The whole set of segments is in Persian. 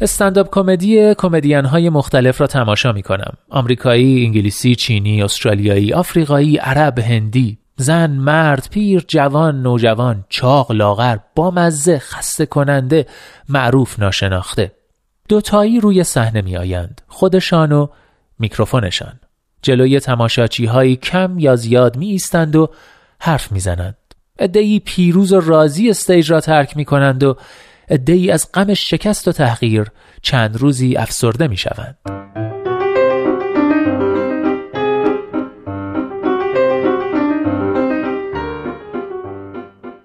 استندآپ کمدی کمدین های مختلف را تماشا می کنم. آمریکایی، انگلیسی، چینی، استرالیایی، آفریقایی، عرب، هندی، زن، مرد، پیر، جوان، نوجوان، چاق، لاغر، با مزه، خسته کننده، معروف ناشناخته. دوتایی روی صحنه می آیند. خودشان و میکروفونشان. جلوی تماشاچی هایی کم یا زیاد می ایستند و حرف می زنند. عده‌ای پیروز و راضی stage را ترک می کنند و ای از غم شکست و تحقیر چند روزی افسرده می شوند.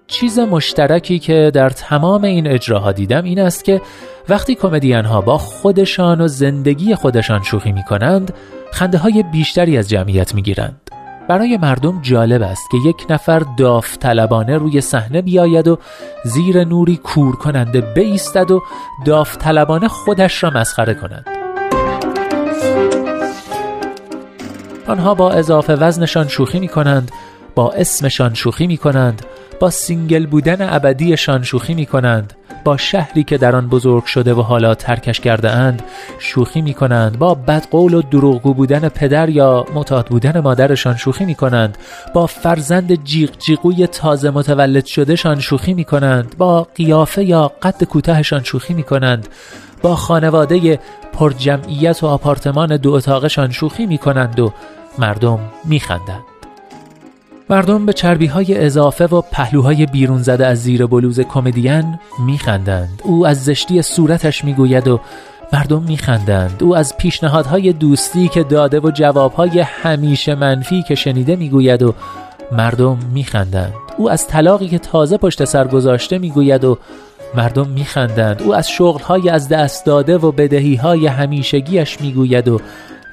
چیز مشترکی که در تمام این اجراها دیدم این است که وقتی کمدین ها با خودشان و زندگی خودشان شوخی می کنند خنده های بیشتری از جمعیت می گیرند. برای مردم جالب است که یک نفر داوطلبانه روی صحنه بیاید و زیر نوری کور کننده بایستد و داوطلبانه خودش را مسخره کند. آنها با اضافه وزنشان شوخی می کنند با اسمشان شوخی می کنند با single بودن ابدیشان شوخی می کنند با شهری که در آن بزرگ شده و حالا ترکش کرده اند شوخی می کنند با بدقول و دروغگو بودن پدر یا معتاد بودن مادرشان شوخی می کنند با فرزند جیغ جیغوی تازه متولد شدهشان شوخی می کنند با قیافه یا قد کوتاهشان شوخی می کنند با خانواده پرجمعیت و آپارتمان دو اتاقشان شوخی می کنند و مردم می خندند. مردم به چربی های اضافه و پهلوهای بیرون زده از زیر بلوز کمدین میخندند. او از زشتی صورتش می‌گوید و مردم میخندند. او از پیشنهادهای دوستی که داده و جوابهای همیشه منفی که شنیده می‌گوید و مردم میخندند. او از طلاقی که تازه پشت سر گذاشته می‌گوید و مردم میخندند. او از شغلهای از دست داده و بدهیهای همیشگیش می‌گوید و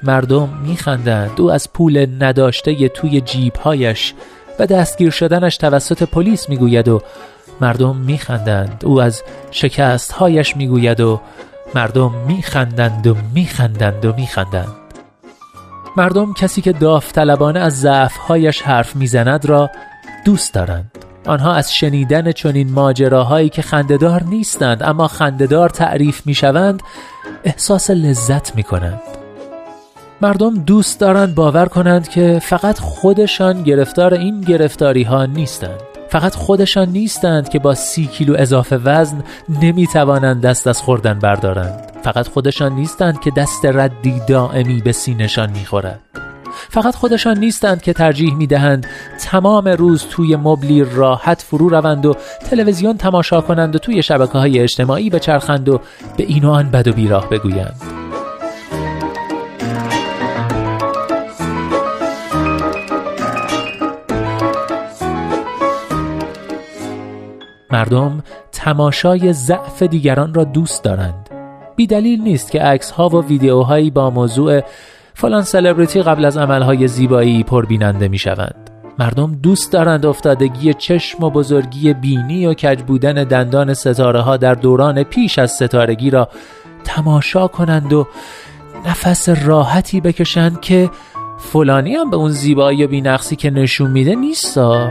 مردم میخندند. او از پول نداشته توی جیبهایش و دستگیر شدنش توسط پلیس می‌گوید و مردم میخندند. او از شکستهایش می‌گوید و مردم میخندند و میخندند و میخندند. مردم کسی که داوطلبانه از ضعفهایش حرف می‌زند را دوست دارند. آنها از شنیدن چنین ماجراهایی که خندهدار نیستند اما خندهدار تعریف می‌شوند احساس لذت می‌کنند. مردم دوست دارند باور کنند که فقط خودشان گرفتار این گرفتاری ها نیستند. فقط خودشان نیستند که با سی کیلو اضافه وزن نمی توانند دست از خوردن بردارند. فقط خودشان نیستند که دست ردی دائمی به سینشان می‌خورد. فقط خودشان نیستند که ترجیح می دهند تمام روز توی مبلی راحت فرو روند و تلویزیون تماشا کنند و توی شبکه های اجتماعی بچرخند و به این آن بد و بیراه بگویند. مردم تماشای ضعف دیگران را دوست دارند. بی دلیل نیست که عکس ها و ویدیوهایی با موضوع فلان سلبریتی قبل از عملهای زیبایی پربیننده می شوند مردم دوست دارند افتادگی چشم و بزرگی بینی و کج بودن دندان ستاره ها در دوران پیش از ستارگی را تماشا کنند و نفس راحتی بکشند که فلانی هم به اون زیبایی و بینقصی که نشون میده نیستا.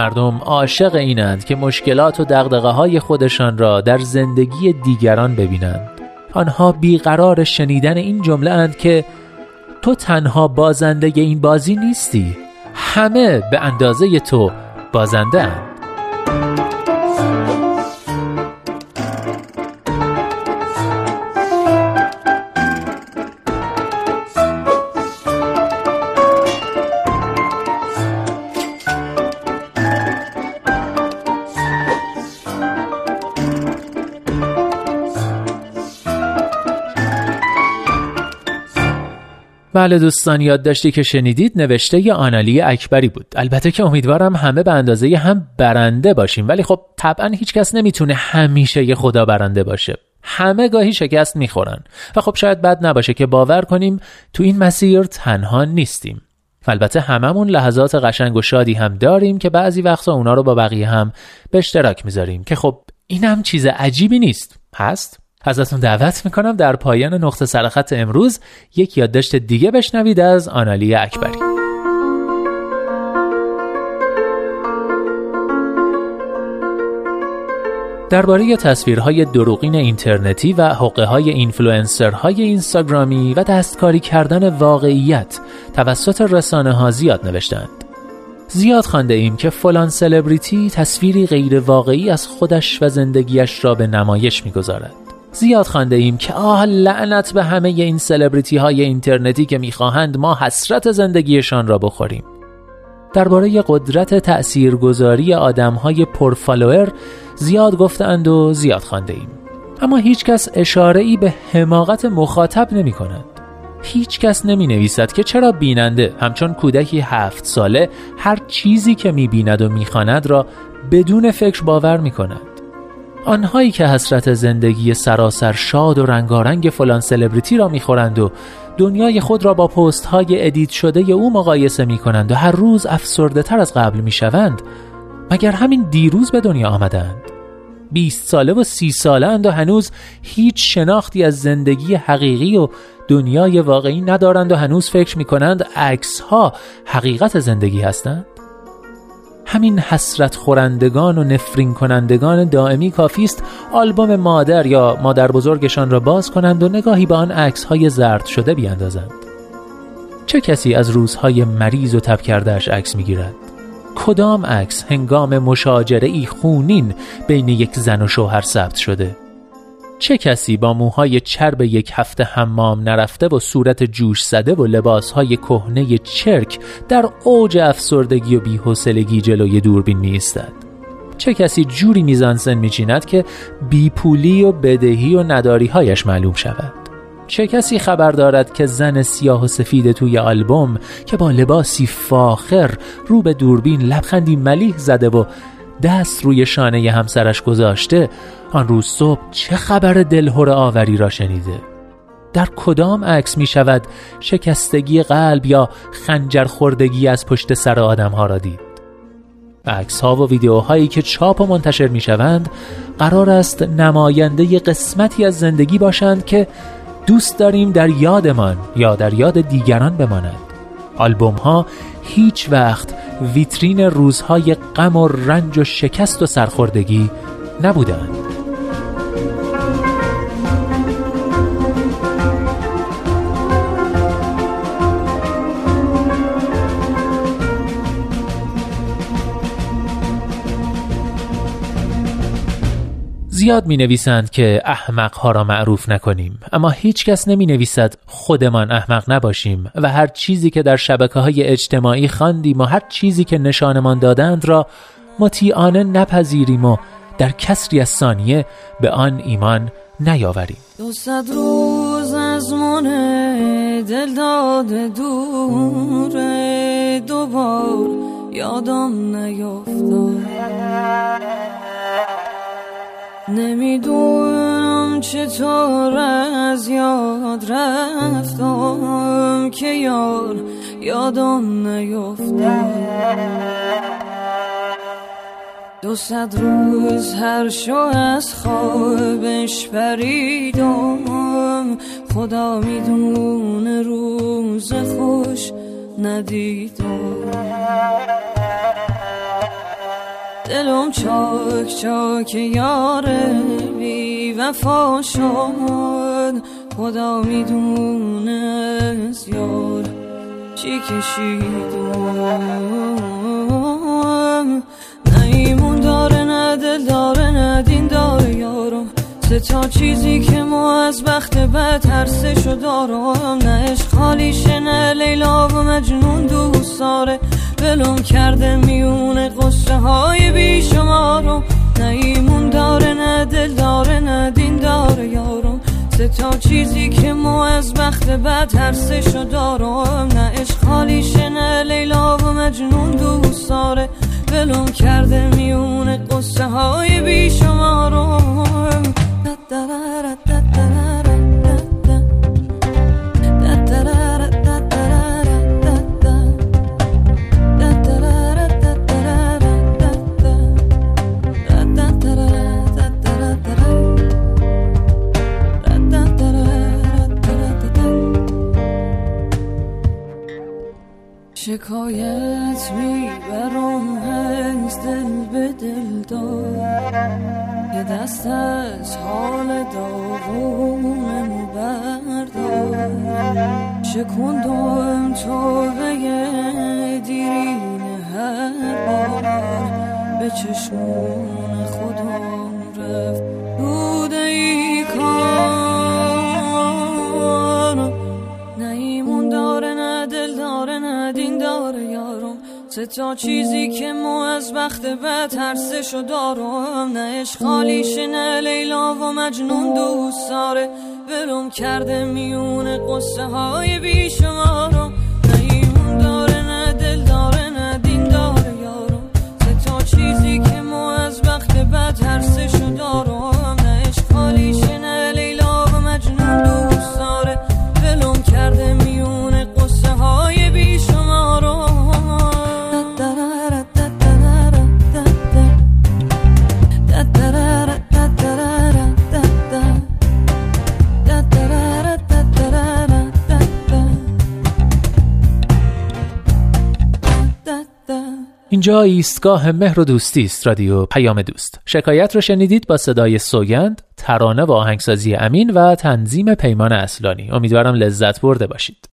مردم عاشق اینند که مشکلات و دقدقه های خودشان را در زندگی دیگران ببینند. آنها بیقرار شنیدن این جمله اند که تو تنها بازنده این بازی نیستی همه به اندازه تو بازنده اند. بله دوستان یادداشتی که شنیدید نوشته ی آنالی اکبری بود. البته که امیدوارم همه به اندازه هم برنده باشیم. ولی خب طبعا هیچکس نمی‌تونه همیشه یه خدا برنده باشه. همه گاهی شکست می‌خورن. و خب شاید بد نباشه که باور کنیم تو این مسیر تنها نیستیم. البته هممون لحظات قشنگ و شادی هم داریم که بعضی وقتا اونا رو با بقیه هم به اشتراک می‌ذاریم که خب اینم چیز عجیبی نیست. هست ازتون دعوت می‌کنم در پایان نقطه سرخط امروز یک یادداشت دیگه بشنوید از آنالی اکبری درباره تصویرهای دروغین اینترنتی و حقه های اینفلوئنسرهای اینستاگرامی و دستکاری کردن واقعیت توسط رسانه ها زیاد نوشتند. زیاد خوانده ایم که فلان سلبریتی تصویری غیر واقعی از خودش و زندگیش را به نمایش می‌گذارد. زیاد خوانده ایم که آه لعنت به همه این سلبریتی های اینترنتی که می‌خواهند ما حسرت زندگیشان را بخوریم. درباره قدرت تأثیرگذاری آدم های پرفالوئر زیاد گفتند و زیاد خانده ایم. اما هیچ کس اشاره ای به حماقت مخاطب نمی کند. هیچ کس نمی نویسد که چرا بیننده همچون کودکی هفت ساله هر چیزی که می بیند و می را بدون فکر باور می کند. آنهایی که حسرت زندگی سراسر شاد و رنگارنگ فلان سلبریتی را می‌خورند و دنیای خود را با پست های edit شده او مقایسه می کنند و هر روز افسرده تر از قبل می شوند مگر همین دیروز به دنیا آمدند؟ 20 ساله و سی ساله اند و هنوز هیچ شناختی از زندگی حقیقی و دنیای واقعی ندارند و هنوز فکر می کنند عکس ها حقیقت زندگی هستند؟ همین حسرت خورندگان و نفرین کنندگان دائمی کافی است آلبوم مادر یا مادر بزرگشان را باز کنند و نگاهی به آن عکس های زرد شده بیاندازند. چه کسی از روزهای مریض و تب کردهش عکس می‌گیرد؟ کدام عکس هنگام مشاجره ای خونین بین یک زن و شوهر ثبت شده؟ چه کسی با موهای چرب یک هفته حمام نرفته و صورت جوش زده و لباسهای کهنه چرک در اوج افسردگی و بیحوصلگی جلوی دوربین می ایستد چه کسی جوری میزانسن میچیند که بیپولی و بدهی و نداریهایش معلوم شود؟ چه کسی خبر دارد که زن سیاه و سفید توی آلبوم که با لباسی فاخر رو به دوربین لبخندی ملیح زده و دست روی شانه همسرش گذاشته آن روز صبح چه خبر دلهور آوری را شنیده؟ در کدام عکس می شود شکستگی قلب یا خنجر خوردگی از پشت سر آدم ها را دید؟ عکس ها و ویدیوهایی که چاپ و منتشر می شوند قرار است نماینده قسمتی از زندگی باشند که دوست داریم در یادمان یا در یاد دیگران بمانند. آلبوم ها هیچ وقت ویترین روزهای غم و رنج و شکست و سرخوردگی نبودند زیاد می نویسند که احمق ها را معروف نکنیم. اما هیچ کس نمی نویسد خودمان احمق نباشیم و هر چیزی که در شبکه های اجتماعی خواندیم و هر چیزی که نشانمان دادند را مطیعانه نپذیریم و در کسری از ثانیه به آن ایمان نیاوریم. دوست روز از من دل داده دوره دوبار یادم نیفتاد. نمی‌دونم چطور از یاد رفتم که یار یادم نیفتم دو صد روز هر شو از خوابش پریدم. خدا می‌دونه روز خوش ندیدم. دلم چاک چاک یاره بی وفا شد خدا می‌دونه یار چی کشیدم. نه ایمون داره نه دل داره نه دین داره یارم. سه تا چیزی که ما از بخت بد ترسشو دارم نه عشق خالیشه نه لیلا و مجنون. ولم کرده میونه قصه های بی شما رو نه ایمون داره نه دل داره نه دین داره یارم سه تا چیزی که ما از بخت بد ترسشو دارم. نه عشق خالیشه نه لیلا و مجنون دوست داره. ولم کرده میون قصه های بیشمارم شکایت می‌برم از دل به دل دار یه دست از حال داغونمو بردار. شکندم توبه دیرین هر بار به چشمون تا چیزی که ما از بخت بد ترسشو دارم نه عشق خالیشه نه لیلا و مجنون دوست داره. ولم کرده میون قصه های بیشمارم اینجا ایستگاه مهر و دوستی است رادیو پیام دوست. شکایت رو شنیدید با صدای سوگند ترانه و آهنگسازی امین و تنظیم پیمان اصلانی. امیدوارم لذت برده باشید.